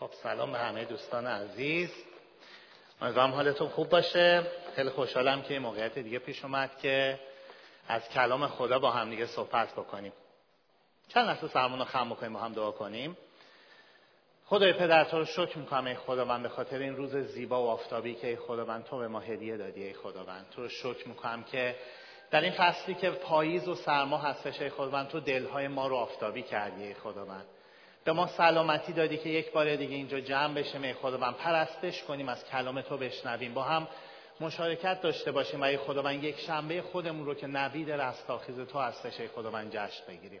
خب سلام به همه دوستان عزیز. امیدوارم حالتون خوب باشه. خیلی خوشحالم که این موقعیت دیگه پیش اومد که از کلام خدا با هم دیگه صحبت بکنیم. چند لحظه سرمون رو خم بکنیم با هم دعا کنیم. خدای پدر تو رو شکر می‌کنم ای خداوند به خاطر این روز زیبا و آفتابی که ای خداوند تو به ما هدیه دادی ای خداوند. تو رو شکر می‌کنم که در این فصلی که پاییز و سرما هستش ای خداوند تو دلهای ما رو آفتابی کردی ای خداوند. به ما سلامتی دادی که یک بار دیگه اینجا جمع بشیم. ای خداوند پرستش کنیم از کلام تو بشنویم. با هم مشارکت داشته باشیم و ای خداوند یک شنبه خودمون رو که نوید رستاخیز تو هستش ای خداوند جشن بگیریم.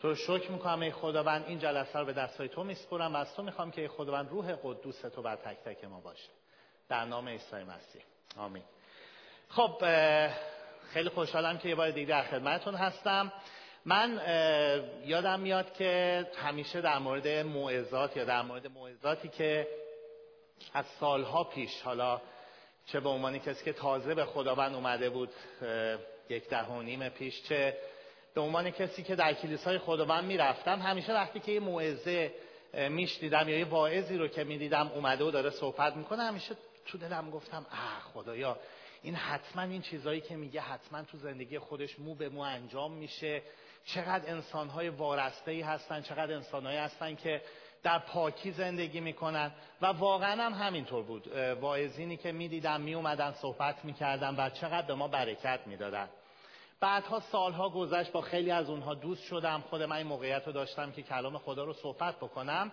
تو شکر می‌کنم ای خداوند این جلسه رو به دستای تو میسپرم. و از تو می‌خوام که ای خداوند روح قدوس تو بر تک تک ما باشه. در نام عیسی مسیح. آمین. خب خیلی خوشحالم که یه بار دیگه در خدمتتون هستم. من یادم میاد که همیشه در مورد موعظات یا در مورد موعظاتی که از سالها پیش حالا چه به عنوان کسی که تازه به خداوند اومده بود یک ده و نیم پیش چه به عنوان کسی که در کلیسای خداوند می‌رفتم همیشه وقتی که یه موعظه میشنیدم یا یه واعظی رو که می‌دیدم اومده و داره صحبت می‌کنه همیشه تو دلم گفتم اه خدایا این حتما این چیزایی که میگه حتما تو زندگی خودش مو به مو انجام میشه. چقدر انسانهای وارسته ای هستن چقدر انسانهایی هستن که در پاکی زندگی می‌کنن. و واقعا هم همینطور بود. واعظینی که می‌دیدم میومدن صحبت می‌کردن و چقدر به ما برکت می‌دادن. بعدها سالها گذشت با خیلی از اونها دوست شدم. خود من این موقعیت رو داشتم که کلام خدا رو صحبت بکنم.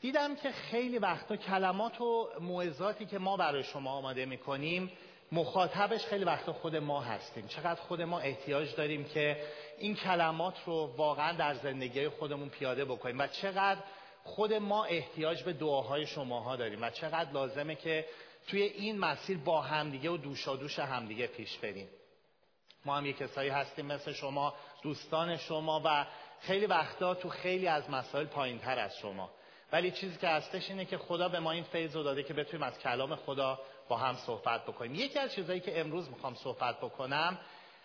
دیدم که خیلی وقتا کلمات و موعظاتی که ما برای شما آماده می‌کنیم مخاطبش خیلی وقتا خود ما هستیم. چقدر خود ما احتیاج داریم که این کلمات رو واقعا در زندگی خودمون پیاده بکنیم و چقدر خود ما احتیاج به دعاهای شماها داریم و چقدر لازمه که توی این مسیر با همدیگه و دوشادوش همدیگه پیش بریم. ما هم یک کسایی هستیم مثل شما دوستان شما و خیلی وقتا تو خیلی از مسائل پایین تر از شما. ولی چیزی که هستش اینه که خدا به ما این فیض رو داده که بتونیم از کلام خدا با هم صحبت بکنیم. یکی از چیزهایی که امروز می‌خوام صحبت بکنم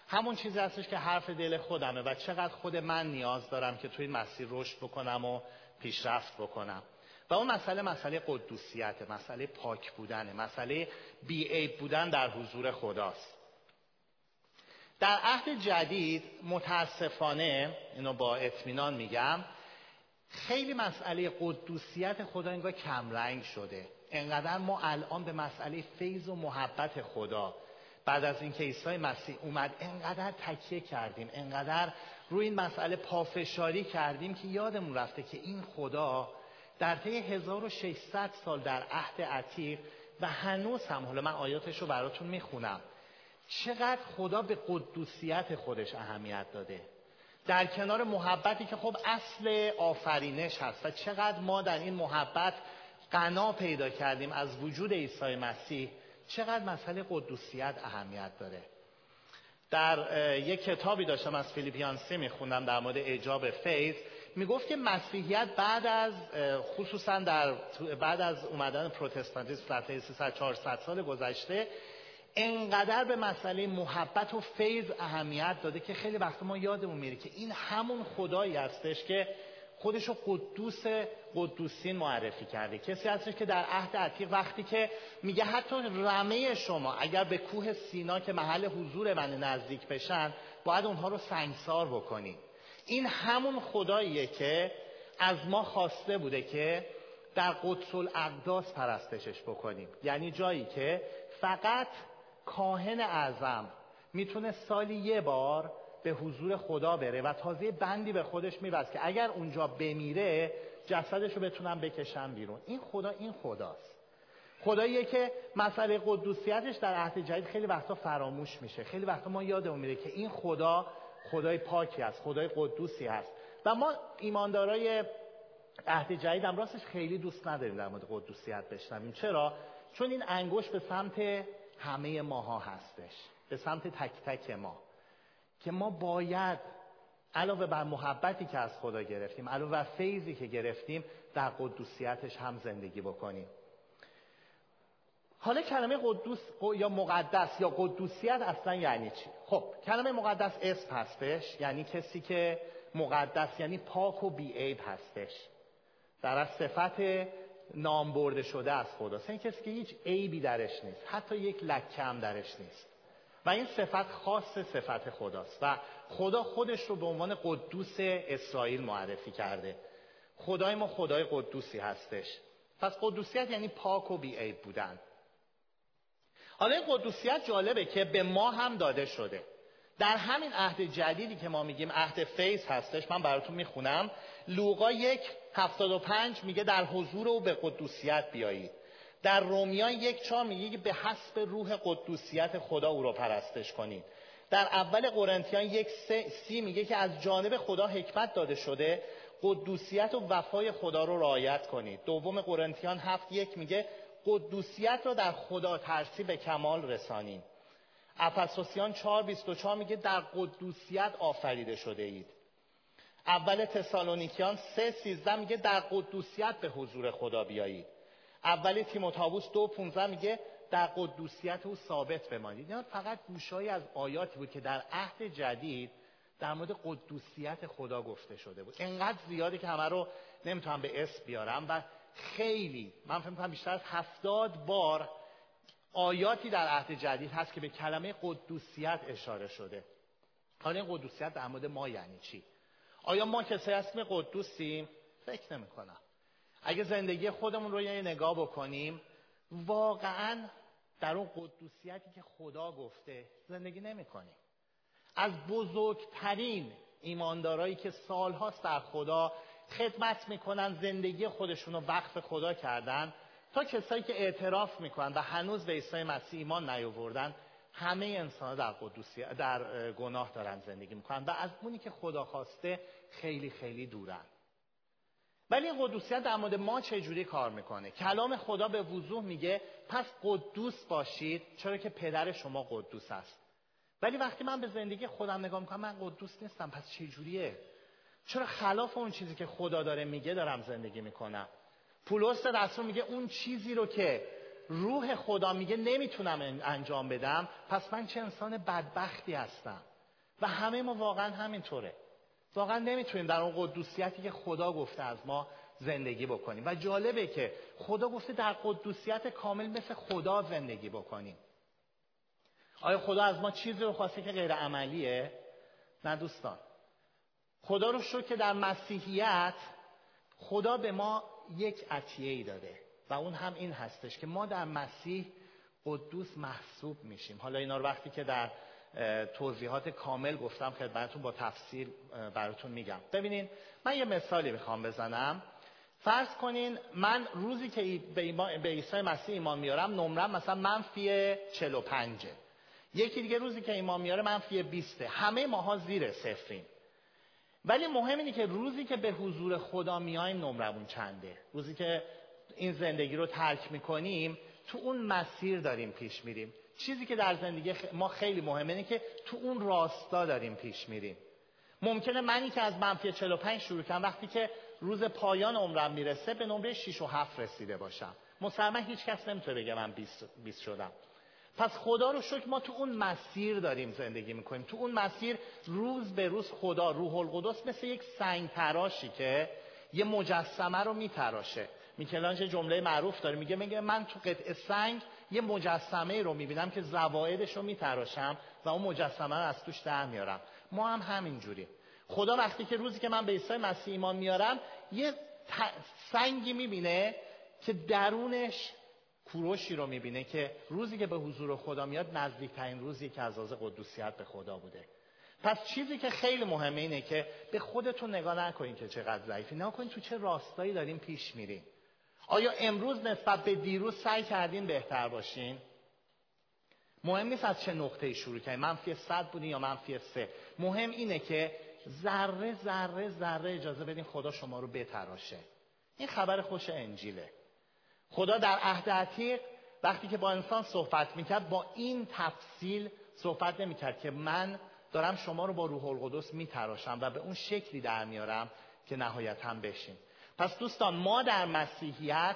همون چیزی هستش که حرف دل خودمه و چقدر خود من نیاز دارم که توی این مسیر رشد بکنم و پیشرفت بکنم. و اون مسئله مسئله قدوسیت مسئله پاک بودنه مسئله بیعیب بودن در حضور خداست. در عهد جدید متاسفانه اینو با اطمینان میگم خیلی مسئله قدوسیت خدا انگار کمرنگ شده. انقدر ما الان به مسئله فیض و محبت خدا بعد از اینکه عیسی مسیح اومد انقدر تکیه کردیم انقدر روی این مسئله پافشاری کردیم که یادمون رفته که این خدا در طی 1600 سال در عهد عتیق و هنوز هم حالا من آیاتش رو براتون می‌خونم چقدر خدا به قدوسیت خودش اهمیت داده. در کنار محبتی که خب اصل آفرینش هست و چقدر ما در این محبت قنا پیدا کردیم از وجود عیسی مسیح چقدر مسئله قدوسیت اهمیت داره. در یک کتابی داشتم از فیلیپیان سی میخوندم در مورد اجاب فیض. می‌گفت که مسیحیت بعد از خصوصا در بعد از اومدن پروتستانتیسم در 300 400 سال گذشته انقدر به مسئله محبت و فیض اهمیت داده که خیلی وقت ما یادمون میره که این همون خدایی هستش که خودش رو قدوس قدوسین معرفی کرده. کسی هستش که در عهد عتیق وقتی که میگه حتی رمه شما اگر به کوه سینا که محل حضور من نزدیک بشن باید اونها رو سنگسار بکنی. این همون خداییه که از ما خواسته بوده که در قدس الاقداس پرستشش بکنیم. یعنی جایی که فقط کاهن اعظم می‌تونه سالی یه بار به حضور خدا بره و تازه بندی به خودش میبست که اگر اونجا بمیره جسدش رو بتونن بکشن بیرون. این خدا این خداست. خداییه که مسئله قدوسیتش در عهد جدید خیلی وقتا فراموش میشه. خیلی وقتا ما یادمون میره که این خدا خدای پاکی است خدای قدوسی هست. و ما ایماندارای عهد جدید هم راستش خیلی دوست نداریم در مورد قدوسیت بشنویم. چرا؟ چون این انگشت به سمت همه ماها هستش. به سمت تک تک ما. که ما باید علاوه بر محبتی که از خدا گرفتیم علاوه بر فیضی که گرفتیم در قدوسیتش هم زندگی بکنیم. حالا کلمه قدوس یا مقدس یا قدوسیت اصلا یعنی چی؟ خب کلمه مقدس اسم هستش یعنی کسی که مقدس یعنی پاک و بیعیب هستش. در از صفت نام برده شده از خدا. این کسی که هیچ عیبی درش نیست. حتی یک لکه هم درش نیست. این صفت خاص صفت خداست و خدا خودش رو به عنوان قدوس اسرائیل معرفی کرده. خدای ما خدای قدوسی هستش. پس قدوسیت یعنی پاک و بیعیب بودن. حالا این قدوسیت جالبه که به ما هم داده شده. در همین عهد جدیدی که ما میگیم عهد فیض هستش من براتون می‌خونم. لوقا یک هفتاد و پنج میگه در حضور او به قدوسیت بیایید. در رومیان یک چهار میگه که به حسب روح قدوسیت خدا او را پرستش کنید. در اول قرنتیان یک سی میگه که از جانب خدا حکمت داده شده قدوسیت و وفای خدا رو رعایت کنید. دوم قرنتیان هفت یک میگه قدوسیت رو در خدا ترسی به کمال رسانید. افسوسیان 4:24 میگه در قدوسیت آفریده شده اید. اول تسالونیکیان 3:13 میگه در قدوسیت به حضور خدا بیایید. اول تیموتائوس 2:15 میگه در قدوسیت او ثابت بمانید. اینا فقط گوشایی از آیاتی بود که در عهد جدید در مورد قدوسیت خدا گفته شده بود. انقدر زیاده که همه رو نمی‌تونم به اسم بیارم و خیلی من فکر کنم بیشتر از هفتاد بار آیاتی در عهد جدید هست که به کلمه قدوسیت اشاره شده. حالا این قدوسیت در مورد ما یعنی چی؟ آیا ما کسی اسم قدوسیم؟ فکر نمی کنم اگه زندگی خودمون رو یه نگاه بکنیم واقعا در اون قدوسیتی که خدا گفته زندگی نمی کنیم از بزرگترین ایماندارایی که سالهاست در خدا خدمت می‌کنن زندگی خودشون رو وقف خدا کردن تا کسایی که اعتراف می‌کنن و هنوز به عیسی مسیح ایمان نیاوردن همه انسان در قدوسی در گناه دارن زندگی می‌کنن. و از اونی که خدا خواسته خیلی خیلی دورن. ولی قدوسیت در مورد ما چجوری کار می‌کنه؟ کلام خدا به وضوح میگه پس قدوس باشید. چرا که پدر شما قدوس است. ولی وقتی من به زندگی خودم نگاه می‌کنم من قدوس نیستم. پس چجوریه؟ چرا خلاف اون چیزی که خدا داره میگه دارم زندگی می‌کنم؟ پولس رسول میگه اون چیزی رو که روح خدا میگه نمی‌تونم انجام بدم. پس من چه انسان بدبختی هستم؟ و همه ما واقعا همینطوره. واقعا نمی‌تونیم در اون قدوسیتی که خدا گفته از ما زندگی بکنیم. و جالبه که خدا گفته در قدوسیت کامل مثل خدا زندگی بکنیم. آیا خدا از ما چیزی رو خواسته که غیر عملیه؟ نه دوستان. خدا رو شد که در مسیحیت خدا به ما یک عطیه ای داده. و اون هم این هستش که ما در مسیح قدوس محسوب میشیم. حالا اینا رو وقتی که در توضیحات کامل گفتم خدمتتون با تفصیل براتون میگم. ببینین من یه مثالی می‌خوام بزنم. فرض کنین من روزی که به, به عیسی مسیح ایمان میارم نمرم مثلا منفی 45 یکی دیگه روزی که ایمان میاره منفی 20 همه ماها زیر صفریم. ولی مهم اینه که روزی که به حضور خدا میایم نمرمون چنده. روزی که این زندگی رو ترک می‌کنیم تو اون مسیر داریم پیش میریم. چیزی که در زندگی ما خیلی مهمه اینه که تو اون راستا داریم پیش میریم. ممکنه منی که از منفی 45 شروع کنم وقتی که روز پایان عمرم می‌رسه به نمره 6 و 7 رسیده باشم. مسلما هیچ کس نمی‌تونه بگه من 20 شدم. پس خدا رو شکر ما تو اون مسیر داریم زندگی می‌کنیم. تو اون مسیر روز به روز خدا روح القدس مثل یک سنگ تراشی که یه مجسمه رو میتراشه. میکلانج جمله معروف داره میگه میگه من تو قطع سنگ یه مجسمه رو می‌بینم که زوایدش رو میتراشم و اون مجسمه رو از توش در میارم. ما هم همینجوری خدا وقتی که روزی که من به عیسی مسیح ایمان میارم یه سنگی می‌بینه که درونش کوروشی رو می‌بینه که روزی که به حضور خدا میاد نزدیکترین روزی که از آز قدوسیت به خدا بوده. پس چیزی که خیلی مهمه اینه که به خودتون نگاه نکنین که چقدر ضعیفی. نگاه کنین تو چه راستایی دارین پیش میرین. آیا امروز نسبت به دیروز سعی کردین بهتر باشین؟ مهم نیست از چه نقطه شروع کنین منفی صد بودین یا منفی سه. مهم اینه که ذره ذره ذره اجازه بدین خدا شما رو بتراشه. این خبر خوش انجیله. خدا در عهد عتیق وقتی که با انسان صحبت می‌کرد با این تفصیل صحبت نمی‌کرد که من دارم شما رو با روح القدس میتراشم و به اون شکلی در میارم که نهایت هم بشیم پس دوستان ما در مسیحیت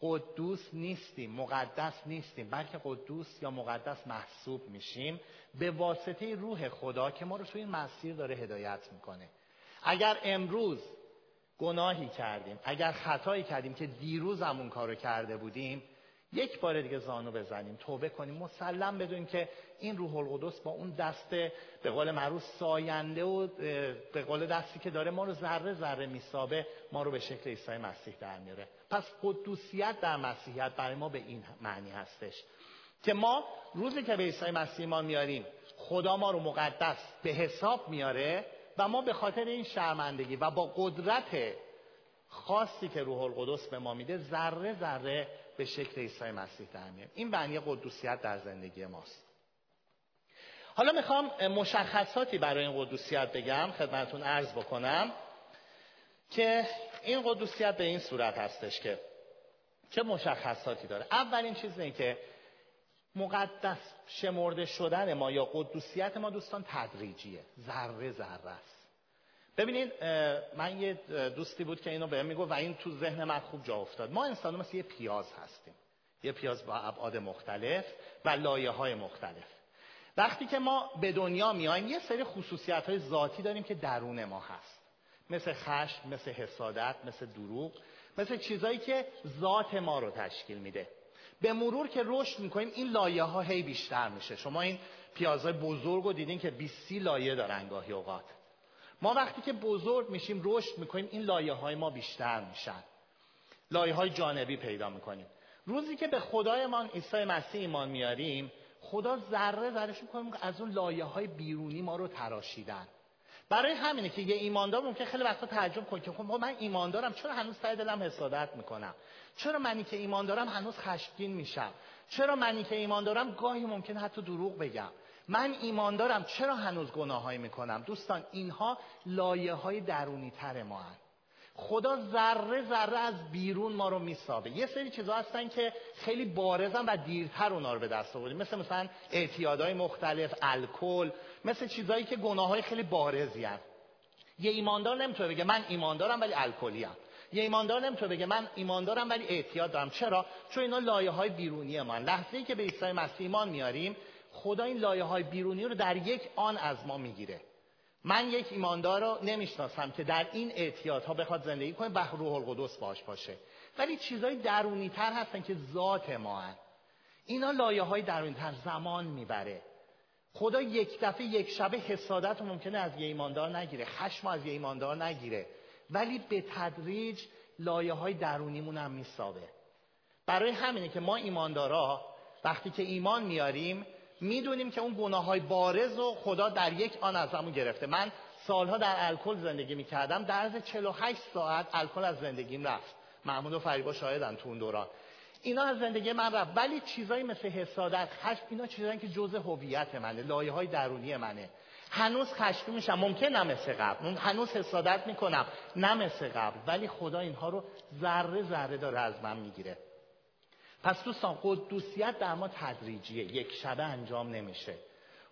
قدوس نیستیم مقدس نیستیم بلکه قدوس یا مقدس محسوب میشیم به واسطه روح خدا که ما رو توی این مسیر داره هدایت می‌کنه. اگر امروز گناهی کردیم اگر خطایی کردیم که دیروز همون کارو کرده بودیم یک بار دیگه زانو بزنیم توبه کنیم مسلم بدونیم که این روح القدس با اون دست به قول معروف ساینده و به قول دستی که داره ما رو ذره ذره میسابه ما رو به شکل عیسی مسیح در میاره. پس قدوسیت در مسیحیت برای ما به این معنی هستش که ما روزی که به عیسی مسیح ما میاریم خدا ما رو مقدس به حساب میاره و ما به خاطر این شرمندگی و با قدرت خاصی که روح القدس به ما میده ذره ذره به شکل عیسی مسیح در این معنی قدوسیت در زندگی ماست. حالا می‌خوام مشخصاتی برای این قدوسیت بگم خدمتون عرض بکنم که این قدوسیت به این صورت هستش که چه مشخصاتی داره؟ اولین چیز اینه که مقدس شمرده شدن ما یا قدوسیت ما دوستان تدریجیه. ذره ذره است. ببینید من یه دوستی بود که اینو بهم میگو و این تو ذهن من خوب جا افتاد. ما انسان مثل یه پیاز هستیم. یه پیاز با ابعاد مختلف و لایه های مختلف. وقتی که ما به دنیا میایم یه سری خصوصیت های ذاتی داریم که درون ما هست. مثل خشم مثل حسادت مثل دروغ مثل چیزایی که ذات ما رو تشکیل میده. به مرور که رشد می‌کنیم این لایه ها هی بیشتر میشه. شما این پیازهای بزرگ رو دیدین که 20 لایه دارن گاهی اوقات. ما وقتی که بزرگ میشیم رشد می‌کنیم این لایه های ما بیشتر میشن. لایه های جانبی پیدا می‌کنیم. روزی که به خدایمان عیسی مسیح ایمان میاریم خدا ذره ذرهش می‌کنه از اون لایه های بیرونی ما رو تراشیدن. برای همینه که یه ایماندار ممکن خیلی وقتا تعجب کنه که خب من ایماندارم چرا هنوز ته دلم حسادت می‌کنم؟ چرا منی که ایماندارم هنوز خشمگین میشم؟ چرا منی که ایماندارم گاهی ممکن حتی دروغ بگم؟ من ایماندارم چرا هنوز گناهایی می‌کنم؟ دوستان اینها لایه های درونی تر ما هن. خدا ذره ذره از بیرون ما رو میسابه. یه سری چیزا هستن که خیلی بارزن و دیرتر اونا رو به دست آوردیم. مثل مثلا اعتیادهای مختلف الکل مثل چیزایی که گناه های خیلی بارزی هست یه ایماندار نمی‌تونه بگه من ایماندارم ولی الکلی. یه ایماندار نمی‌تونه بگه من ایماندارم ولی اعتیاد دارم. چرا؟ چون اینا لایه های بیرونی من لحظه ای که به عیسی مسیح ایمان میاریم خدا این لایه های بیرونی رو در یک آن از ما می‌گیره. من یک ایماندار رو نمی‌شناسم که در این اعتیادها بخواد زندگی کنه به روح القدس باش باشه. ولی چیزهای درونی تر هستن که ذات ما هن. اینا لایه های درونی تر زمان می‌بره. خدا یک دفعه یک شبه حسادت رو ممکنه از یه ایماندار نگیره. خشم از یه ایماندار نگیره. ولی به تدریج لایه های درونیمون هم میسابه. برای همینه که ما ایماندارا وقتی که ایمان میاریم می‌دونیم که اون گناه های بارز و خدا در یک آن از همون گرفته. من سالها در الکل زندگی می‌کردم. در از 48 ساعت الکل از زندگیم رفت. محمود و فریبا شاهدن تو اون دوران. اینا از زندگی من رفت. ولی چیزایی مثل حسادت خشم اینا چیزایی که جزء هویت منه لایه های درونی منه. هنوز خشمی میشم. ممکن نه مثل قبل. هنوز حسادت می‌کنم. نه مثل قبل. ولی خدا اینها رو ذره ذره داره از من می‌گیره. پس دوستان قدوسیت در ما تدریجیه. یک شبه انجام نمیشه.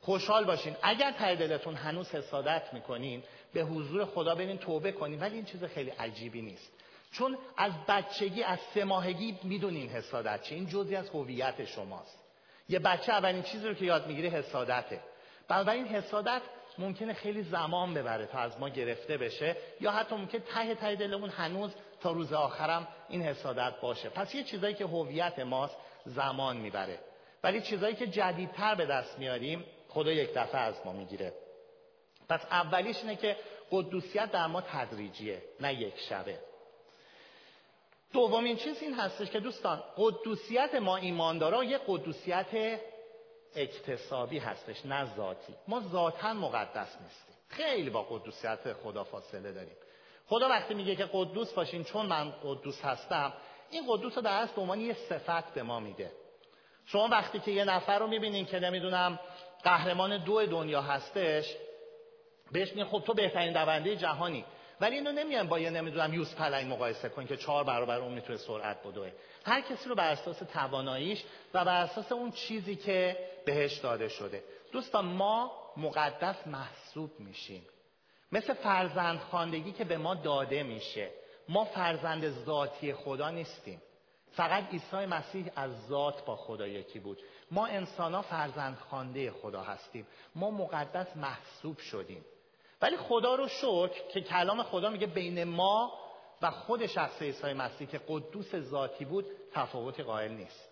خوشحال باشین. اگر ته دلتون هنوز حسادت می‌کنین به حضور خدا برین توبه کنین ولی این چیز خیلی عجیبی نیست. چون از بچگی از سه ماهگی می‌دونین حسادت چی این جزی از هویت شماست. یه بچه اولین چیزی رو که یاد می‌گیره حسادته. بنابراین حسادت ممکنه خیلی زمان ببره تا از ما گرفته بشه یا حتی ممکن ته ته دلمون هنوز تا روز آخرم این حسادت باشه. پس یه چیزایی که هویت ماست زمان می‌بره. ولی چیزایی که جدیدتر به دست میاریم خدا یک دفعه از ما می‌گیره. پس اولیش اینه که قدوسیت در ما تدریجیه نه یک شبه. دومین چیز این هستش که دوستان قدوسیت ما ایماندارا یه قدوسیت اکتسابی هستش نه ذاتی. ما ذاتا مقدس نیستیم. خیلی با قدوسیت خدا فاصله داریم. خدا وقتی میگه که قدوس باشین چون من قدوس هستم این قدوس رو در اصل به عنوان یه صفت به ما میده. شما وقتی که یه نفر رو می‌بینین که نمی‌دونم قهرمان دو دنیا هستش بهش میگه خب تو بهترین دونده جهانی. ولی اینو نمیان با یه نمی‌دونم یوز پلنگ مقایسه کن که چهار برابر اون می‌تونه سرعت بدوه. هر کسی رو بر اساس تواناییش و بر اساس اون چیزی که بهش داده شده. دوستان ما مقدس محسوب میشیم. مثل فرزند خاندگی که به ما داده میشه. ما فرزند ذاتی خدا نیستیم. فقط عیسی مسیح از ذات با خدا یکی بود. ما انسان ها فرزند خانده خدا هستیم. ما مقدس محسوب شدیم. ولی خدا رو شکر که کلام خدا میگه بین ما و خود شخص عیسی مسیح که قدوس ذاتی بود تفاوت قائل نیست.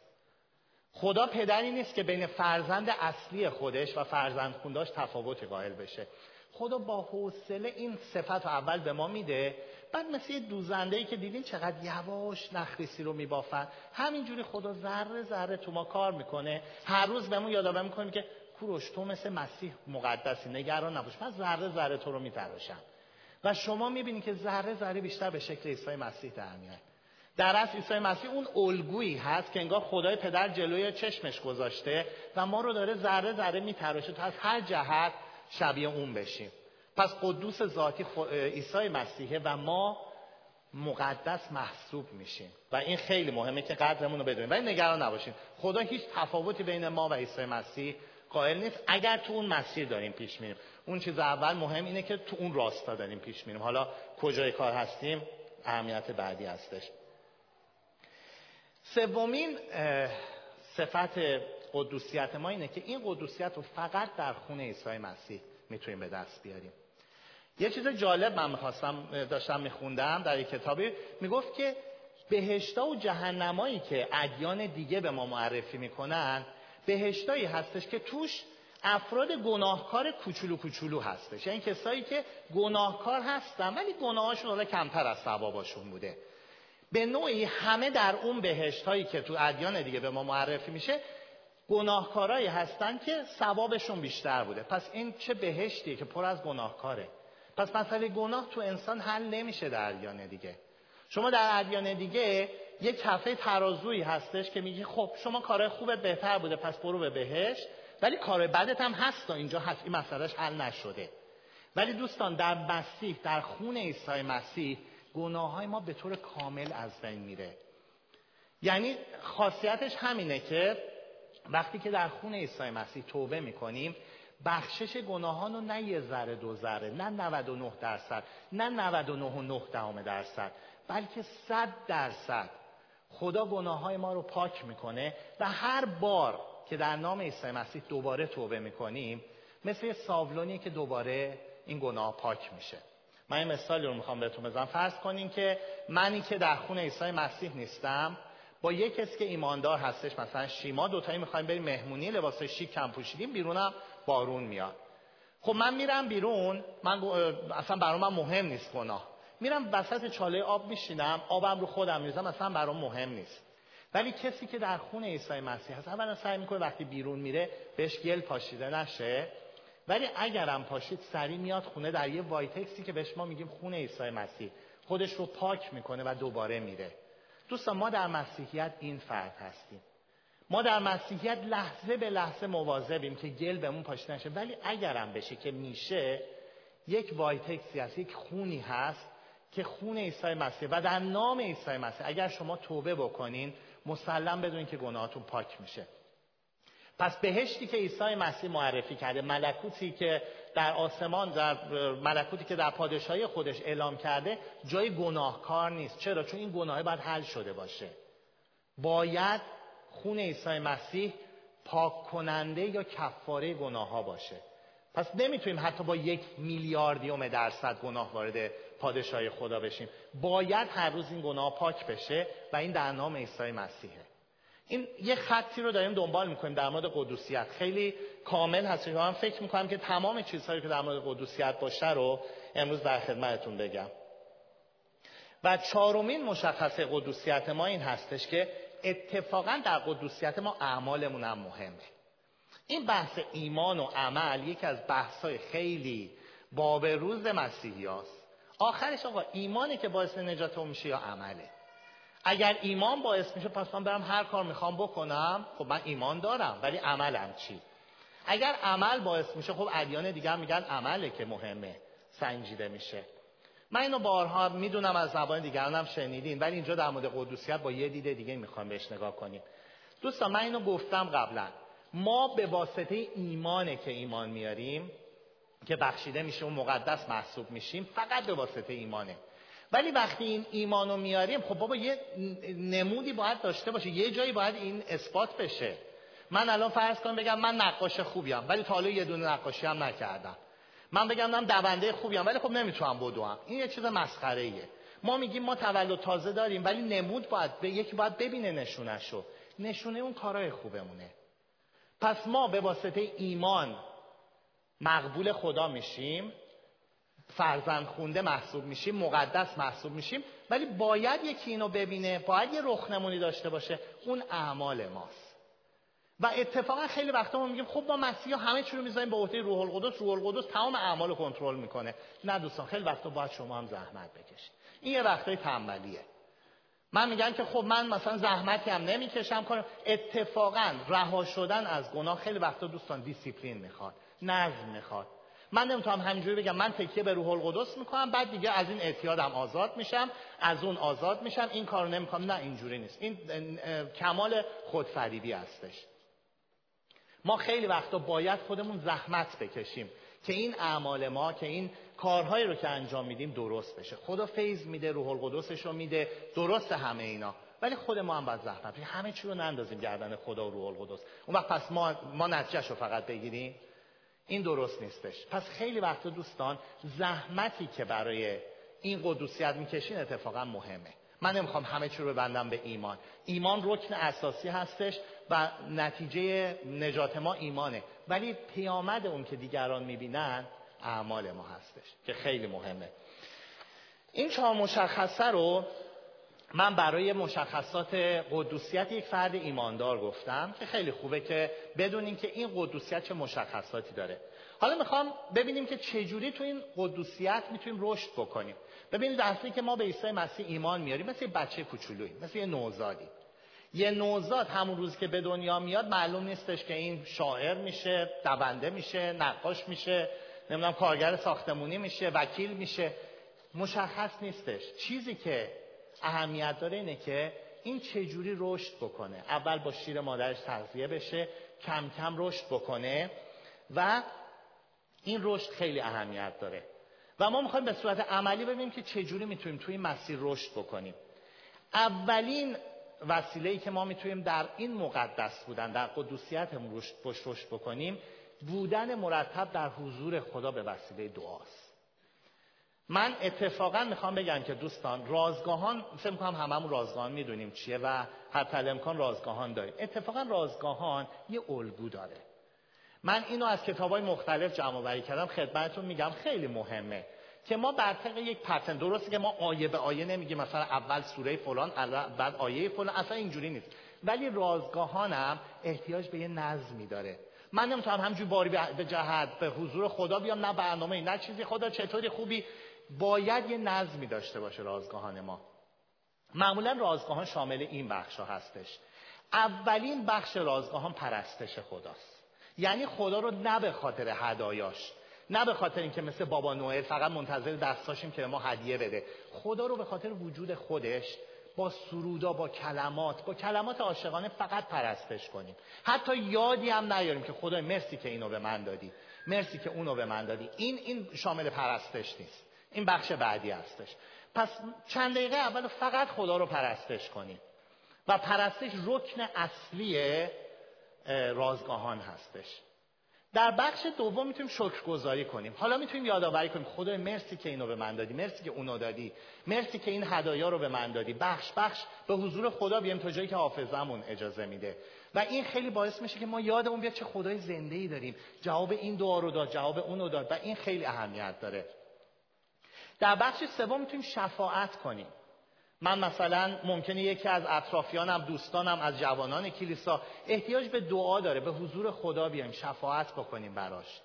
خدا پدری نیست که بین فرزند اصلی خودش و فرزند خونداش تفاوت قائل بشه. خدا با حوصله این صفت رو اول به ما میده بعد مثل یه دوزنده که دیدین چقدر یواش نخریسی رو میبافن. همینجوری خدا ذره ذره تو ما کار می‌کنه. هر روز بهمون یادآوری می‌کنه که کوروش تو مثل مسیح مقدسی نگران نباش. من ذره ذره تو رو میتراشم. و شما می‌بینید که ذره ذره بیشتر به شکل عیسی مسیح در میاد. در اصل عیسی مسیح اون الگویی هست که انگار خدای پدر جلوی چشمش گذاشته و ما رو داره ذره ذره میتراشه. تا از هر جهت شبیه اون بشیم. پس قدوس ذاتی عیسی مسیحه و ما مقدس محسوب میشیم. و این خیلی مهمه که قدرمون رو بدونیم. ولی نگران نباشیم خدا هیچ تفاوتی بین ما و عیسی مسیح قائل نیست. اگر تو اون مسیر داریم پیش میریم. اون چیز اول مهم اینه که تو اون راستا داریم پیش میریم. حالا کجای کار هستیم؟ اهمیت بعدی هستش. سومین صفت قدوسیت ما اینه که این قدوسیت رو فقط در خون عیسی مسیح می‌تونیم به دست بیاریم. یه چیز جالب من می‌خواستم داشتم میخوندم در یک کتابی می‌گفت که بهشتا و جهنمایی که ادیان دیگه به ما معرفی می‌کنن بهشتایی هستش که توش افراد گناهکار کوچولو کوچولو هستش. یعنی کسایی که گناهکار هستن ولی گناهاشون کمتر از ثواباشون بوده. به نوعی همه در اون بهشت هایی که تو ادیان دیگه به ما معرفی میشه گناهکارایی هستن که ثوابشون بیشتر بوده. پس این چه بهشتیه که پر از گناهکاره. پس مسئله گناه تو انسان حل نمیشه در ادیان دیگه. شما در ادیان دیگه یک کفه ترازویی هستش که میگه خب شما کارهای خوبت بهتر بوده پس برو به بهشت. ولی کار بدت هم هست تا اینجا هست این مسئلهش حل نشده. ولی دوستان در مسیح در خون عیسی مسیح گناه های ما به طور کامل از بین میره. یعنی خاصیتش همینه که وقتی که در خون عیسی مسیح توبه می‌کنیم بخشش گناهان رو نه یه ذره دو ذره نه 99 درصد نه 99 و 9 دهم درصد بلکه 100 درصد خدا گناه های ما رو پاک می‌کنه و هر بار که در نام عیسی مسیح دوباره توبه می‌کنیم مثل ساولونی که دوباره این گناه پاک میشه. من این مثالی رو می‌خوام بهتون بزنم. فرض کنین که منی که در خون عیسی مسیح نیستم با یک کسی که ایماندار هستش مثلا شیما دوتایی می‌خوایم بریم مهمونی لباس شیک کم پوشیدیم بیرونم بارون میاد. خب من میرم بیرون من اصلا برام مهم نیست گناه. میرم وسط چاله آب میشینم آبم رو خودم میریزم اصلا برام مهم نیست. ولی کسی که در خون عیسی مسیح هست اولا سعی می‌کنه وقتی بیرون میره بهش گل پاشیده نشه. ولی اگرم پاشید سری میاد خونه در یه وایتکسی که بهش ما میگیم خون عیسی مسیح. خودش رو پاک می‌کنه و دوباره میره. دوستان ما در مسیحیت این فرد هستیم. ما در مسیحیت لحظه به لحظه مواظبیم که گل بهمون پاشیده نشه. ولی اگرم بشه که میشه یک وایتکسی هست یک خونی هست که خون عیسی مسیح و در نام عیسی مسیح اگر شما توبه بکنین مسلم بدونین که گناهاتون پاک میشه. پس بهشتی که عیسی مسیح معرفی کرده ملکوتی که در آسمان در ملکوتی که در پادشاهی خودش اعلام کرده جای گناهکار نیست. چرا؟ چون این گناه باید حل شده باشه. باید خون عیسی مسیح پاک کننده یا کفاره گناه ها باشه. پس نمی‌تونیم حتی با یک میلیاردیوم درصد گناه وارد پادشاهی خدا بشیم. باید هر روز این گناه پاک بشه و این در نام عیسی مسیحه. این یه خطی رو داریم دنبال می‌کنیم در مورد قدوسیت. خیلی کامل هست. من فکر می‌کنم که تمام چیزهایی که در مورد قدوسیت باشه رو امروز در خدمتتون بگم. و چهارمین مشخصه قدوسیت ما این هستش که اتفاقا در قدوسیت ما اعمالمون هم مهمه. این بحث ایمان و عمل یکی از بحثای خیلی باب روز مسیحی هست. آخرش آقا ایمانه که باعث نجات میشه یا عمله؟ اگر ایمان باعث میشه پس من برم هر کار می‌خوام بکنم. خب من ایمان دارم ولی عملم چی؟ اگر عمل باعث میشه خب ادیان دیگر میگن عمله که مهمه سنجیده میشه. من اینو بارها می‌دونم از زبان دیگرانم شنیدین ولی اینجا در مورد قدوسیت با یه دید دیگه می‌خوام بهش نگاه کنیم. دوستان من اینو گفتم قبلا. ما به واسطه ایمانه که ایمان میاریم که بخشیده میشه و مقدس محسوب میشیم فقط به واسطه ایمانه. ولی وقتی این ایمانو میاریم خب بابا یه نمودی باید داشته باشه یه جایی باید این اثبات بشه. من الان فرض کنم بگم من نقاش خوبیم ولی تا حالا یه دونه نقاشی هم نکردم. من بگم من دونده خوبیم ولی خب نمی‌تونم بدوم. این یه چیز مسخره ایه ما میگیم ما تولد تازه داریم ولی نمود باید به یکی باید ببینه نشونشو. نشونه اون کارای خوبمونه. پس ما به واسطه ایمان مقبول خدا میشیم. فرزند خونده محسوب میشیم مقدس محسوب میشیم ولی باید یکی اینو ببینه باید یه رخنمونی داشته باشه اون اعمال ماست. و اتفاقا خیلی وقتا ما میگیم خب با مسیح همه چی رو می‌ذاریم به عهده روح القدس روح القدس تمام اعمال رو کنترل می‌کنه. نه دوستان خیلی وقتا باید شما هم زحمت بکشید. این یه وقتای تنبلیه. من میگم که خب من مثلا زحمتی هم نمی‌کشم کنم اتفاقا رها شدن از گناه خیلی وقتا دوستان دیسیپلین می‌خواد نظم می‌خواد. من نمی‌تونم همینجوری بگم من تکیه به روح القدس می‌کنم بعد دیگه از این اعتیادم آزاد میشم از اون آزاد میشم. این کارو نمی‌کنم. نه اینجوری نیست. این کمال خودفریبی هستش. ما خیلی وقتا باید خودمون زحمت بکشیم که این اعمال ما که این کارهایی رو که انجام میدیم درست بشه. خدا فیض میده روح القدسش رو میده درست همه اینا. ولی خود ما هم باید زحمت همه چی رو نندازیم گردن خدا و روح القدس. اون وقت پس ما ما نتیجهش رو فقط بگیریم؟ این درست نیستش. پس خیلی وقتا دوستان زحمتی که برای این قدوسیت می‌کشین اتفاقا مهمه. من نمی‌خوام همه چی رو ببندم به ایمان. ایمان رکن اساسی هستش و نتیجه نجات ما ایمانه. ولی پیامد اون که دیگران می‌بینن اعمال ما هستش که خیلی مهمه. این چهار مشخصه رو من برای مشخصات قدوسیت یک فرد ایماندار گفتم که خیلی خوبه که بدونیم که این قدوسیت چه مشخصاتی داره. حالا می‌خوام ببینیم که چجوری تو این قدوسیت می‌تونیم رشد بکنیم. ببینید اصلی که ما به عیسی مسیح ایمان میاریم مثل بچه کوچولویی مثل یه نوزادی. یه نوزاد همون روز که به دنیا میاد معلوم نیستش که این شاعر میشه دونده میشه نقاش میشه نمی‌دونم کارگر ساختمونی میشه وکیل میشه. مشخص نیستش. چیزی که اهمیت داره اینه که این چجوری رشد بکنه. اول با شیر مادرش تغذیه بشه کم کم رشد بکنه و این رشد خیلی اهمیت داره. و ما می‌خوایم به صورت عملی ببینیم که چجوری می‌تونیم توی مسیر رشد بکنیم. اولین وسیله ای که ما می‌تونیم در این مقدس بودن در قدوسیتمون رشد بکنیم بودن مرتب در حضور خدا به وسیله دعاست. من اتفاقا می‌خوام بگم که دوستان رازگاهان فکر می‌کنم هممون رازگاهان می‌دونیم چیه و حتی امکان رازگاهان داریم اتفاقا رازگاهان یه الگو داره. من اینو از کتاب های مختلف جمع بری کردم خدمتتون میگم خیلی مهمه که ما بر یک پتن درسته که ما آیه به آیه نمیگیم مثلا اول سوره فلان بعد آیه فلان اصلا اینجوری نیست. ولی رازگاهانم احتیاج به یه نظمی داره. من نمی‌تونم همجوری باری به جهت به حضور خدا بیام نه برنامه نه چیزی. خدا چطوری خوبی؟ باید یه نظمی داشته باشه رازگاهان ما. معمولا رازگاهان شامل این بخش ها هستش. اولین بخش رازگاهان پرستش خداست. یعنی خدا رو نه به خاطر هدایاش نه به خاطر اینکه مثل بابا نوئل فقط منتظر دستاشیم که ما هدیه بده. خدا رو به خاطر وجود خودش با سرودا با کلمات با کلمات عاشقانه فقط پرستش کنیم. حتی یادی هم نیاریم که خدای مرسی که اینو به من دادی مرسی که اونو به من دادی. این این شامل پرستش نیست. این بخش بعدی هستش. پس چند دقیقه اول فقط خدا رو پرستش کنیم. و پرستش رکن اصلی رازگاهان هستش. در بخش دوم می‌تونیم شکرگزاری کنیم. حالا می‌تونیم یادآوری کنیم. خدای مرسی که اینو به من دادی مرسی که اونو دادی مرسی که این هدایا رو به من دادی. بخش بخش به حضور خدا بیایم تا جایی که حافظمون اجازه میده. و این خیلی باعث میشه که ما یادمون بیاد چه خدای زنده ای داریم. جواب این دعا رو داد جواب اونو داد و این خیلی اهمیت داره. در بخش سوم می‌تونیم شفاعت کنیم. من مثلا ممکنه یکی از اطرافیانم دوستانم از جوانان کلیسا احتیاج به دعا داره به حضور خدا بیایم شفاعت بکنیم براش.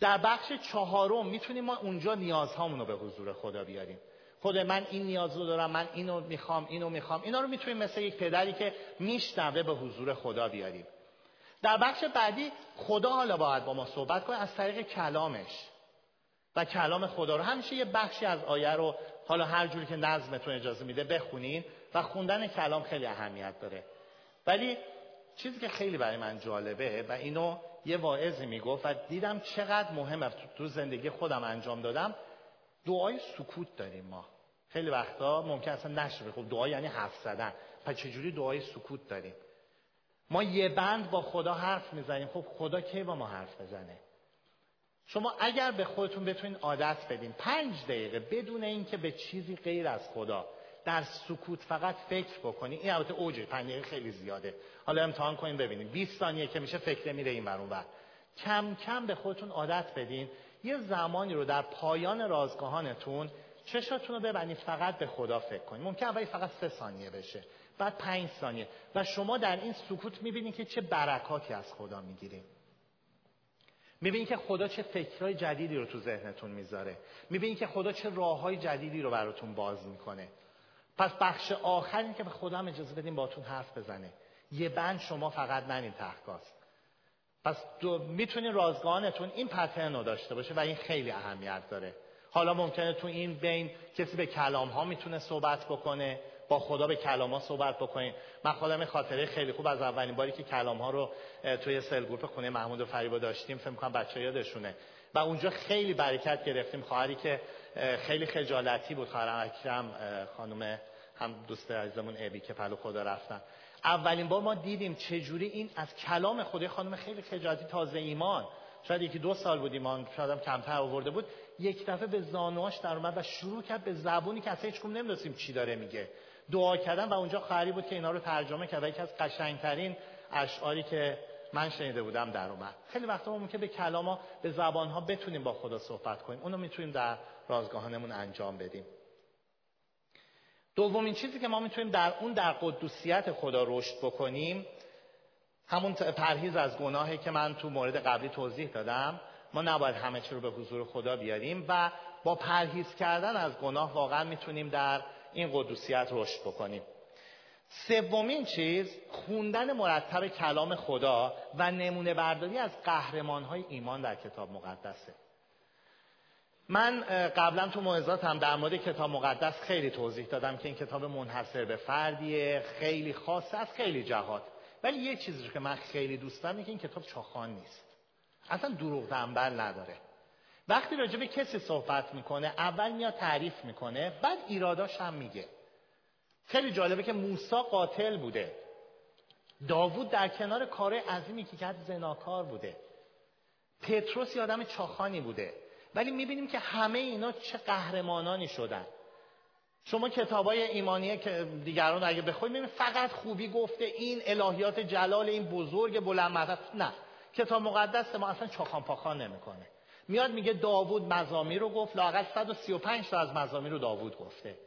در بخش چهارم می‌تونیم ما اونجا نیازهامون رو به حضور خدا بیاریم. خدا من این نیاز رو دارم من اینو می‌خوام اینو می‌خوام اینا رو می‌تونیم مثل یک پدری که میشنوه به حضور خدا بیاریم. در بخش بعدی خدا حالا باید با ما صحبت کنه از طریق کلامش. و کلام خدا رو. همیشه یه بخشی از آیه رو حالا هر جوری که نظمتون اجازه میده بخونین و خوندن کلام خیلی اهمیت داره. ولی چیزی که خیلی برای من جالبه و اینو یه واعظی می‌گفت و دیدم چقدر مهمه تو زندگی خودم انجام دادم دعای سکوت داریم ما. خیلی وقتا ممکن اصلا نشه خب دعا یعنی حرف زدن. پس چجوری دعای سکوت داریم؟ ما یه بند با خدا حرف می‌زنیم. خب خدا کی با ما حرف بزنه؟ شما اگر به خودتون بتونین عادت بدین پنج دقیقه بدون اینکه به چیزی غیر از خدا در سکوت فقط فکر بکنی این البته اوجه پنج دقیقه خیلی زیاده. حالا امتحان کنین ببینید 20 ثانیه که میشه فکر میره این برون بر کم کم به خودتون عادت بدین. یه زمانی رو در پایان رازگاهانتون چشاتون رو ببندید فقط به خدا فکر کنید ممکن اولی فقط سه ثانیه بشه بعد پنج ثانیه. و شما در این سکوت می‌بینید که چه برکاتی از خدا می‌گیرید می‌بینید که خدا چه فکرهای جدیدی رو تو ذهنتون می‌ذاره. می‌بینید که خدا چه راههای جدیدی رو براتون باز می‌کنه. پس بخش آخری که به خدا هم اجازه بدین باتون حرف بزنه. یه بند شما فقط ننین تحکاست پس می‌تونین رازگانتون این پترن رو داشته باشه و این خیلی اهمیت داره. حالا ممکنه تو این بین کسی به کلام ها می‌تونه صحبت بکنه. با خدا به کلام ها صحبت بکنین من خودم خاطره خیلی خوب از اولین باری که کلام ها رو توی سل گروپ خونه محمود و فریبا داشتیم فکر کنم بچه یادشونه. و اونجا خیلی برکت گرفتیم. خواهری که خیلی خجالتی بود. خواهر اکرم خانم هم دوست عزیزمون ابی که پلو خدا رفتن. اولین بار ما دیدیم چجوری این از کلام خدا خانم خیلی خجالتی تازه ایمان. شاید یکی دو سال بود ایمان شاید هم کمتر آورده بود. یک دفعه به زانواش در اومد و شروع کرد به زبونی که اصلا هیچ نمی‌دونستیم چی داره میگه. دعا کردن و اونجا خواهری بود که اینا رو ترجمه کرد یکی از قشنگترین اشعاری که من شنیده بودم در اومد. خیلی وقتا ما که به کلاما به زبانها بتونیم با خدا صحبت کنیم. اونو می‌تونیم در رازگاهانمون انجام بدیم. دومین چیزی که ما می‌تونیم در اون در قدوسیت خدا رشد بکنیم همون پرهیز از گناهی که من تو مورد قبلی توضیح دادم. ما نباید همه چی رو به حضور خدا بیاریم و با پرهیز کردن از گناه واقعا می‌تونیم در این قدوسیت رشد بکنیم. سومین چیز خوندن مرتب کلام خدا و نمونه برداری از قهرمان های ایمان در کتاب مقدسه. من قبلا تو موعظاتم در مورد کتاب مقدس خیلی توضیح دادم که این کتاب منحصر به فردیه خیلی خاصه از خیلی جهات. ولی یه چیزی که من خیلی دوست دارم که این کتاب چاخان نیست. اصلا دروغ دنبل نداره. وقتی راجع به کسی صحبت می‌کنه اول میاد تعریف می‌کنه بعد ایراداش هم میگه. خیلی جالبه که موسا قاتل بوده. داوود در کنار کار عظیمی که کرد زناکار بوده. پتروس آدم چاخانی بوده. ولی می‌بینیم که همه اینا چه قهرمانانی شدن. شما کتابای ایمانیه که دیگران اگه بخواید می‌بینید فقط خوبی گفته این الهیات جلال این بزرگ بلند نه. کتاب مقدس ما اصلا چاخان پاخان نمی‌کنه. میاد میگه داوود مزامی رو گفت لاقل 135 تا از مزامی رو داوود گفته.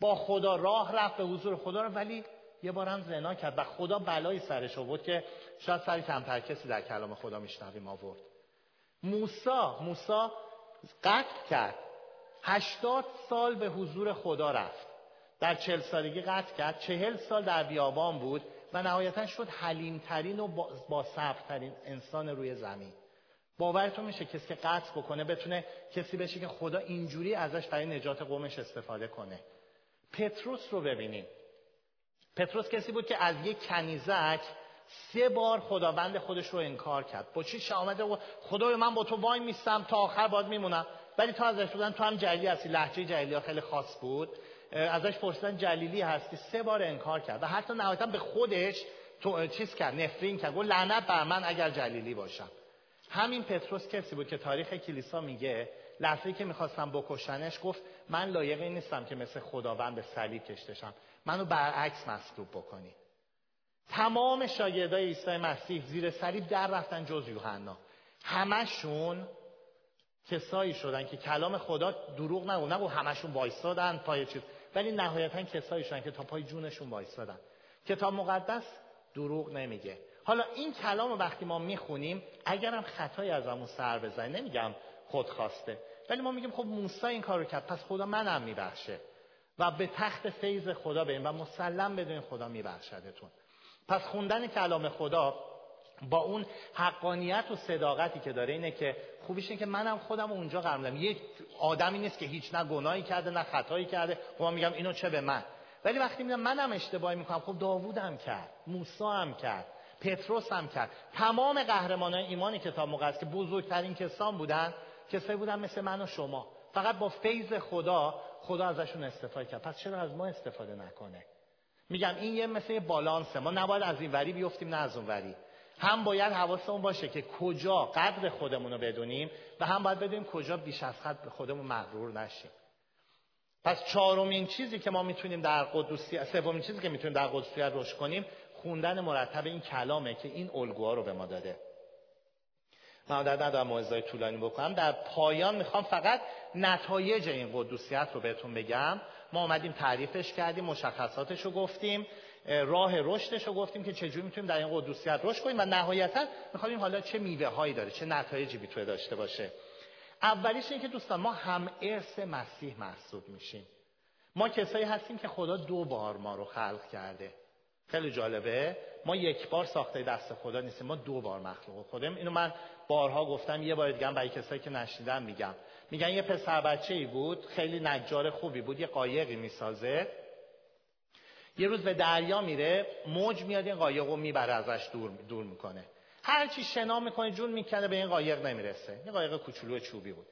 با خدا راه رفت به حضور خدا رو ولی یه بار هم زنا کرد و خدا بلایی سرش آورد که شاید سری کمتر کسی در کلام خدا میشنویم آورد. موسا موسا قتل کرد. هشتاد سال به حضور خدا رفت. در چل سالگی قتل کرد. چهل سال در بیابان بود و نهایتا شد حلیمترین و با صبرترین انسان روی زمین. باورتون میشه کسی که قطع بکنه بتونه کسی بشه که خدا اینجوری ازش برای نجات قومش استفاده کنه. پتروس رو ببینیم. پتروس کسی بود که از یک کنیزک سه بار خداوند خودش رو انکار کرد. با چی آمده و خدای من با تو وای میستم تا آخر باید میمونم. ولی تا ازش بودن تو هم جلیلی هستی. لحجه جلیلی ها خیلی خاص بود. ازش پرسیدن جلیلی هستی. سه بار انکار کرد. و حتی نهایتا به خودش تو چیز کرد نفرین کرد. گفت لعنت بر من اگر جلیلی باشم. همین پتروس کسی بود که تاریخ کلیسا میگه لحظه که می‌خواستم بکشنش گفت من لایق نیستم که مثل خداوند به صلیب کشتشم منو برعکس مصلوب بکنی. تمام شاگردای عیسی مسیح زیر صلیب در رفتن جز یوحنا. همشون کسایی شدن که کلام خدا دروغ نگو نگو همشون وایستادن پای چیز ولی نهایتا کسایی شدن که تا پای جونشون وایستادن کتاب مقدس دروغ نمیگه. حالا این کلام وقتی ما می‌خونیم اگرم خطایی از همون سر بزنی نمیگم خودخواسته ولی ما میگیم خب موسی این کار رو کرد پس خدا منم میبخشه. و به تخت فیض خدا بریم و مسلم بدونیم خدا میبخشدتون. پس خوندن کلام خدا با اون حقانیت و صداقتی که داره اینه که خوبیش اینه که منم خودم اونجا قرار یک آدمی نیست که هیچ نه گناهی کرده نه خطایی کرده. خب میگم اینو چه به من؟ ولی وقتی میگم منم اشتباهی می‌کنم خب داوود هم کرد موسی هم کرد. پتروس هم کرد. تمام قهرمانان ایمان کتاب مقدس که بزرگترین کسان بودن کسایی بودن مثل من و شما. فقط با فیض خدا خدا ازشون استفاده کرد. پس چرا از ما استفاده نکنه؟ میگم این یه مثل یه بالانسه ما نباید از این وری بیفتیم نه از اون وری. هم باید حواسمون باشه که کجا قدر خودمون رو بدونیم و هم باید بدونیم کجا بیش از حد به خودمون مغرور نشیم. پس چهارمین چیزی که ما می‌تونیم در قدوسیت سومین چیزی که می‌تونیم در قدوسیت رشد کنیم خوندن مرتب این کلامه که این الگوها رو به ما داده. من در ندارم موعظه‌های طولانی بکنم در پایان می‌خوام فقط نتایج این قدوسیت رو بهتون بگم. ما اومدیم تعریفش کردیم مشخصاتش رو گفتیم راه رشدش رو گفتیم که چجوری می‌تونیم در این قدوسیت رشد کنیم و نهایتا می‌خوایم حالا چه میوه هایی داره چه نتایجی می‌تونه داشته باشه. اولیش اینه که دوستان ما هم ارث مسیح محسوب میشیم. ما کسایی هستیم که خدا دو بار ما رو خلق کرده. خیلی جالبه. ما یک بار ساخته دست خدا نیستیم. ما دو بار مخلوق خودم اینو من بارها گفتم. یه بار دیگه برای کسایی که نشنیدن میگم. میگن یه پسر بچه ای بود. خیلی نجار خوبی بود. یه قایقی می‌سازه. یه روز به دریا میره. موج میاد. این قایق رو می‌بره ازش دور, دور می‌کنه. هر چی شنا می‌کنه جون می‌کنه به این قایق نمی‌رسه. یه قایق کوچولو چوبی بود.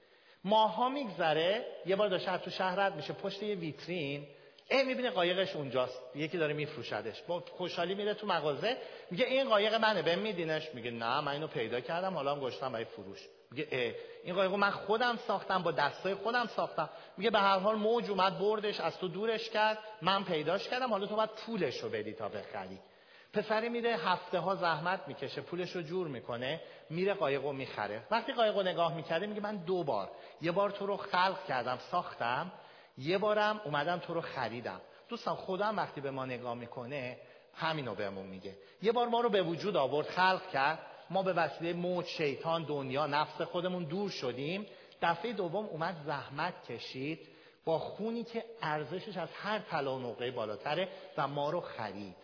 ماها میگذره. یه بار داشته تو شهر رد میشه. پشت یه ویترین. ای می‌بینه قایقش اونجاست. یکی داره میفروشدش. با خوشحالی میره تو مغازه. میگه این قایق منه. به میدینش. میگه نه من اینو پیدا کردم. حالا هم گشتم برای فروش. میگه ای این قایق من خودم ساختم با دستای خودم ساختم. میگه به هر حال موج اومد بردش از تو دورش کرد. من پیداش کردم. حالا تو باید پولش رو بدی تا بخری. پسری میره هفته ها زحمت می‌کشه. پولش رو جور می‌کنه. میره قایق رو می‌خره. وقتی قایق رو نگاه می‌کرده میگه من دو بار یه بار تو رو خلق کردم ساختم. یه بارم اومدم تو رو خریدم. دوستان خدا هم وقتی به ما نگاه می‌کنه همینو بهمون میگه. یه بار ما رو به وجود آورد خلق کرد. ما به وسیله موت شیطان دنیا نفس خودمون دور شدیم. دفعه دوم اومد زحمت کشید. با خونی که ارزشش از هر طلا و نقره بالاتره و ما رو خرید.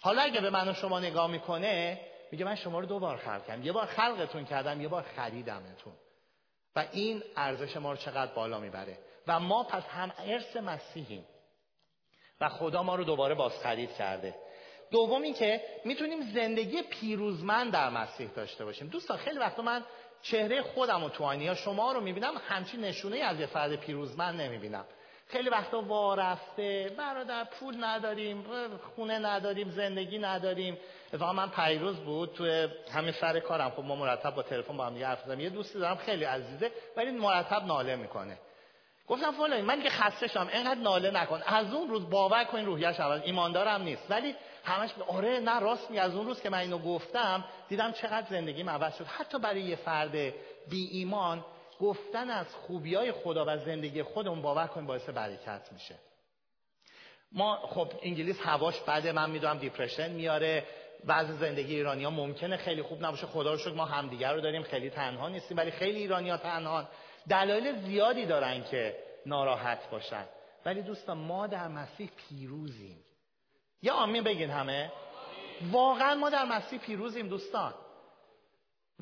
حالا اگه به من و شما نگاه می‌کنه میگه من شما رو دو بار خلق کردم. یه بار خلقتون کردم یه بار خریدمتون. و این ارزش ما رو چقدر بالا می‌بره. و ما پس هم ارث مسیحیم. و خدا ما رو دوباره بازخرید کرده. دومی که می‌تونیم زندگی پیروزمند در مسیح داشته باشیم. دوستان خیلی وقتا من چهره خودم و تو یا شما رو می‌بینم همچین نشونه از یه فرد پیروزمند نمی‌بینم. خیلی وقتا وارفته برادر پول نداریم خونه نداریم زندگی نداریم. اتفاقا من پیروز بود تو همین سر کارم. خب ما مرتب با تلفن با هم دیگه حرف یه دوستی دارم خیلی عزیزه ولی مرتب ناله می‌کنه. گفتم فلانی من که خسته شدم. اینقدر ناله نکن. از اون روز باور کن روحیش عوض ایماندارم نیست. ولی همش آره نه راست می از اون روز که من اینو گفتم دیدم چقدر زندگیم عوض شد. حتی برای یه فرد بی ایمان گفتن از خوبی های خدا و زندگی خودمون باور کن باعث برکت میشه. ما خب انگلیس هواش بده من می‌دونم دیپرشن میاره بعضی زندگی ایرانی ها ممکنه خیلی خوب نباشه. خدا رو شکر ما همدیگر رو داریم. خیلی تنها نیستیم. ولی خیلی ایرانی ها تنها دلایل زیادی دارن که ناراحت باشن. ولی دوستان ما در مسیح پیروزیم. یا آمین بگین همه. واقعا ما در مسیح پیروزیم دوستان.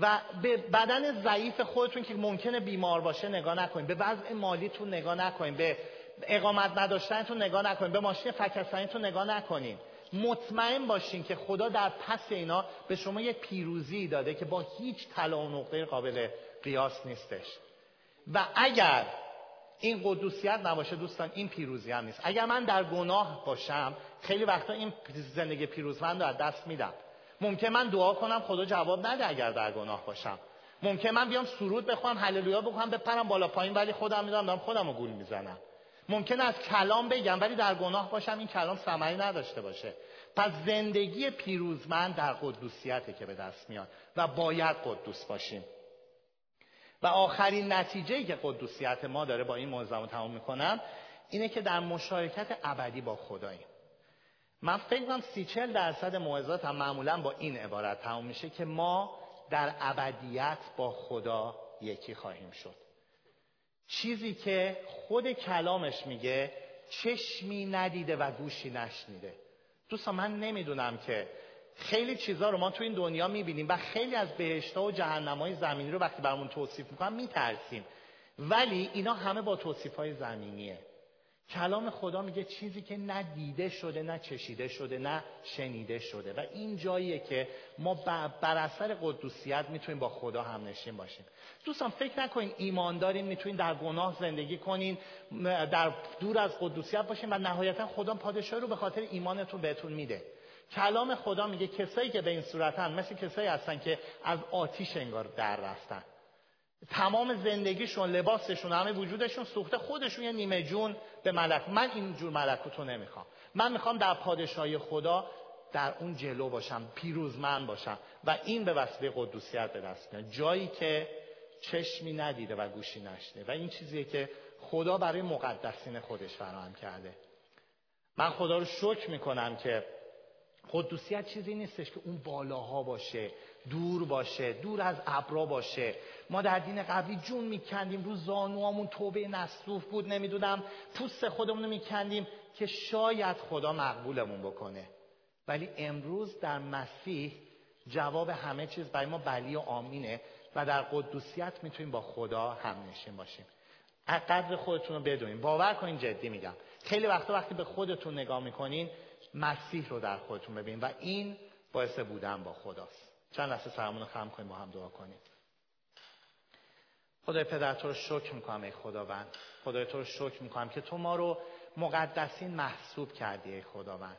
و به بدن ضعیف خودتون که ممکنه بیمار باشه نگاه نکنید به وضع مالیتون نگاه نکنید به اقامت نداشتنتون نگاه نکنید به ماشین فکستانیتون نگاه نکنید مطمئن باشین که خدا در پس اینا به شما یک پیروزی داده که با هیچ طلا و نقطه قابل قیاس نیستش. و اگر این قدوسیت نباشه دوستان این پیروزی هم نیست. اگر من در گناه باشم خیلی وقتا این زندگی پیروزمند رو از دست میدم. ممکن من دعا کنم خدا جواب نده اگر در گناه باشم. ممکن من بیام سرود بخوام هللویا بکنم بپرم بالا پایین ولی خودم می‌دونم دارم خودم رو گول می‌زنم. ممکن از کلام بگم ولی در گناه باشم این کلام ثمری نداشته باشه. پس زندگی پیروزمند در قدوسیته که به دست میاد و باید قدوس باشیم. و آخرین نتیجه که قدوسیت ما داره با این موضوع تمام می‌کنم اینه که در مشارکت ابدی با خداییم. من فکر کنم سی چل درصد موعظات هم معمولا با این عبارت تمام میشه که ما در ابدیت با خدا یکی خواهیم شد. چیزی که خود کلامش میگه چشمی ندیده و گوشی نشنیده. دوستان من نمی‌دونم که خیلی چیزها رو ما تو این دنیا می‌بینیم و خیلی از بهشتا و های زمینی رو وقتی برامون توصیف می‌کنن میترسیم. ولی اینا همه با توصیف های زمینیه. کلام خدا میگه چیزی که نه دیده شده نه چشیده شده نه شنیده شده. و این جاییه که ما بر اثر قدوسیت می‌تونیم با خدا هم نشین باشیم. دوستان فکر نکنین ایمان دارین می‌تونین در گناه زندگی کنین در دور از قدوسیت باشین و نهایتا خدا پادشاهی رو به خاطر ایمانتون بهتون میده. کلام خدا میگه کسایی که به این صورتن مثل کسایی هستن که از آتیش انگار در رفتن. تمام زندگیشون لباسشون همه وجودشون سوخته خودشون یه نیمه جون به ملک. من این جور ملکوتو نمی‌خوام. من می‌خوام در پادشاهی خدا در اون جلو باشم پیروزمند باشم و این به وسیله قدوسیت به دست میاد جایی که چشمی ندیده و گوشی نشده و این چیزیه که خدا برای مقدسین خودش فراهم کرده. من خدا رو شکر می‌کنم که قدوسیت چیزی نیستش که اون بالاها باشه دور باشه دور از ابرا باشه. ما در دین قبلی جون میکندیم رو زانوامون توبه نصوف بود نمی‌دونم پوست خودمون رو میکندیم که شاید خدا مقبولمون بکنه. ولی امروز در مسیح جواب همه چیز برای ما بلی و آمینه و در قدوسیت می‌تونیم با خدا هم نشین باشیم. از قدر خودتون رو بدونین. باور کنین جدی میگم. خیلی وقتا وقتی به خودتون نگاه می‌کنین مسیح رو در خودتون ببین و این باعث بودن با خداست. چند لحظه سرمون رو خم کنیم با هم دعا کنیم. خدای پدر تو رو شکر می‌کنم ای خداوند. خدای تو رو شکر می‌کنم که تو ما رو مقدسین محسوب کردی ای خداوند.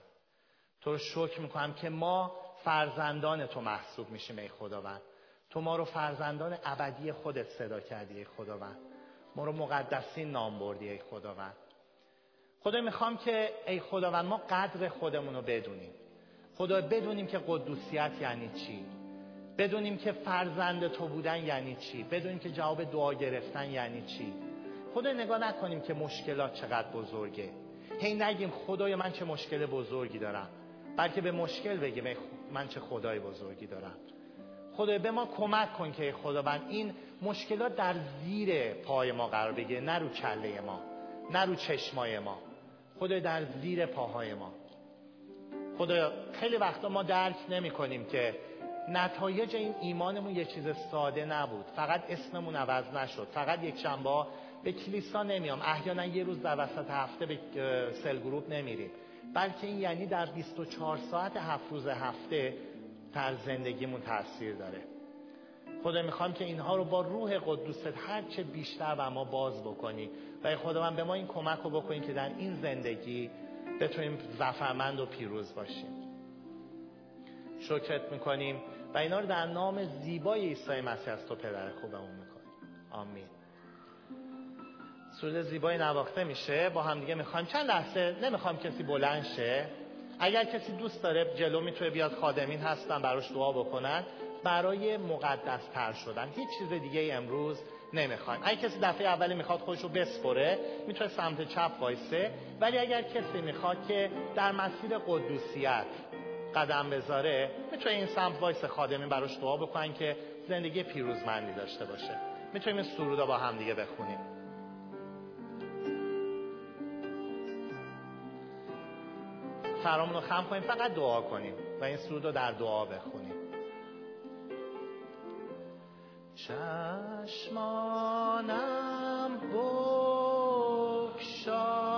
تو رو شکر می‌کنم که ما فرزندان تو محسوب میشیم ای خداوند. تو ما رو فرزندان ابدی خودت صدا کردی ای خداوند. ما رو مقدسین نام بردی ای خداوند. خدا می‌خوام که ای خداوند ما قدر خودمون رو بدونیم. خدا بدونیم که قدوسیت یعنی چی؟ بدونیم که فرزند تو بودن یعنی چی؟ بدونیم که جواب دعا گرفتن یعنی چی؟ خدا نگاه نکنیم که مشکلات چقدر بزرگه. هی نگیم خدای من چه مشکل بزرگی دارم بلکه به مشکل بگیم من چه خدای بزرگی دارم. خدای به ما کمک کن که خداوند این مشکلات در زیر پای ما قرار بگیره نه رو کله ما نه رو چشمای ما. خدای در زیر پاهای ما. خدا خیلی وقتا ما درک نمی کنیم که نتایج این ایمانمون یه چیز ساده نبود. فقط اسممون عوض نشد. فقط یک شنبه به کلیسا نمیام. احیانا یه روز در وسط هفته به سل گروپ نمیریم. بلکه این یعنی در 24 ساعت هفت روز هفته در زندگیمون تاثیر داره. خدا می‌خوام که اینها رو با روح قدوست هر چه بیشتر به ما باز بکنی. و خدا من به ما این کمک رو بکنی که در این زندگی بتونیم زفرمند و پیروز باشیم. شکرت می‌کنیم و اینا رو در نام زیبای عیسی مسیح از تو پدر خوبمون می‌کنیم. آمین. سرود زیبای نواخته میشه. با هم دیگه می‌خوایم. چند لحظه نمی‌خوام کسی بلند شه. اگر کسی دوست داره جلو می‌تونه بیاد. خادمین هستن براش دعا بکنن. برای مقدس تر شدن. هیچ چیز دیگه امروز نمی‌خوایم. اگه کسی دفعه اولی می‌خواد خودش رو بسپره می‌تونه سمت چپ وایسه. ولی اگر کسی می‌خواد که در مسیر قدوسیت قدم بذاره می‌تونه این سمت وایس خادمین براش دعا بکنن که زندگی پیروزمندی داشته باشه. می‌تونیم این سرودا با هم دیگه بخونیم. سرامون رو خم کنیم فقط دعا کنیم و این سرود رو در دعا بخونیم. چشمانم بکشا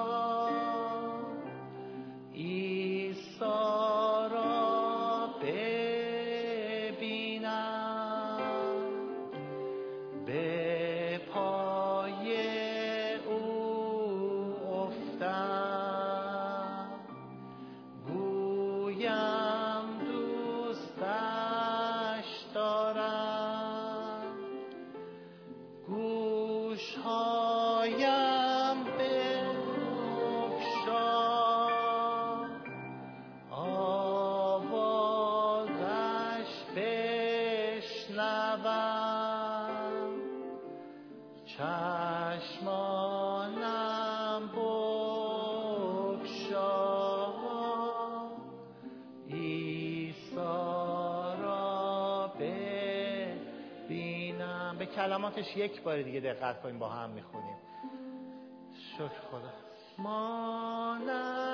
کلماتش یک بار دیگه دقت کنیم با هم می‌خونیم. شکر خدا. مانم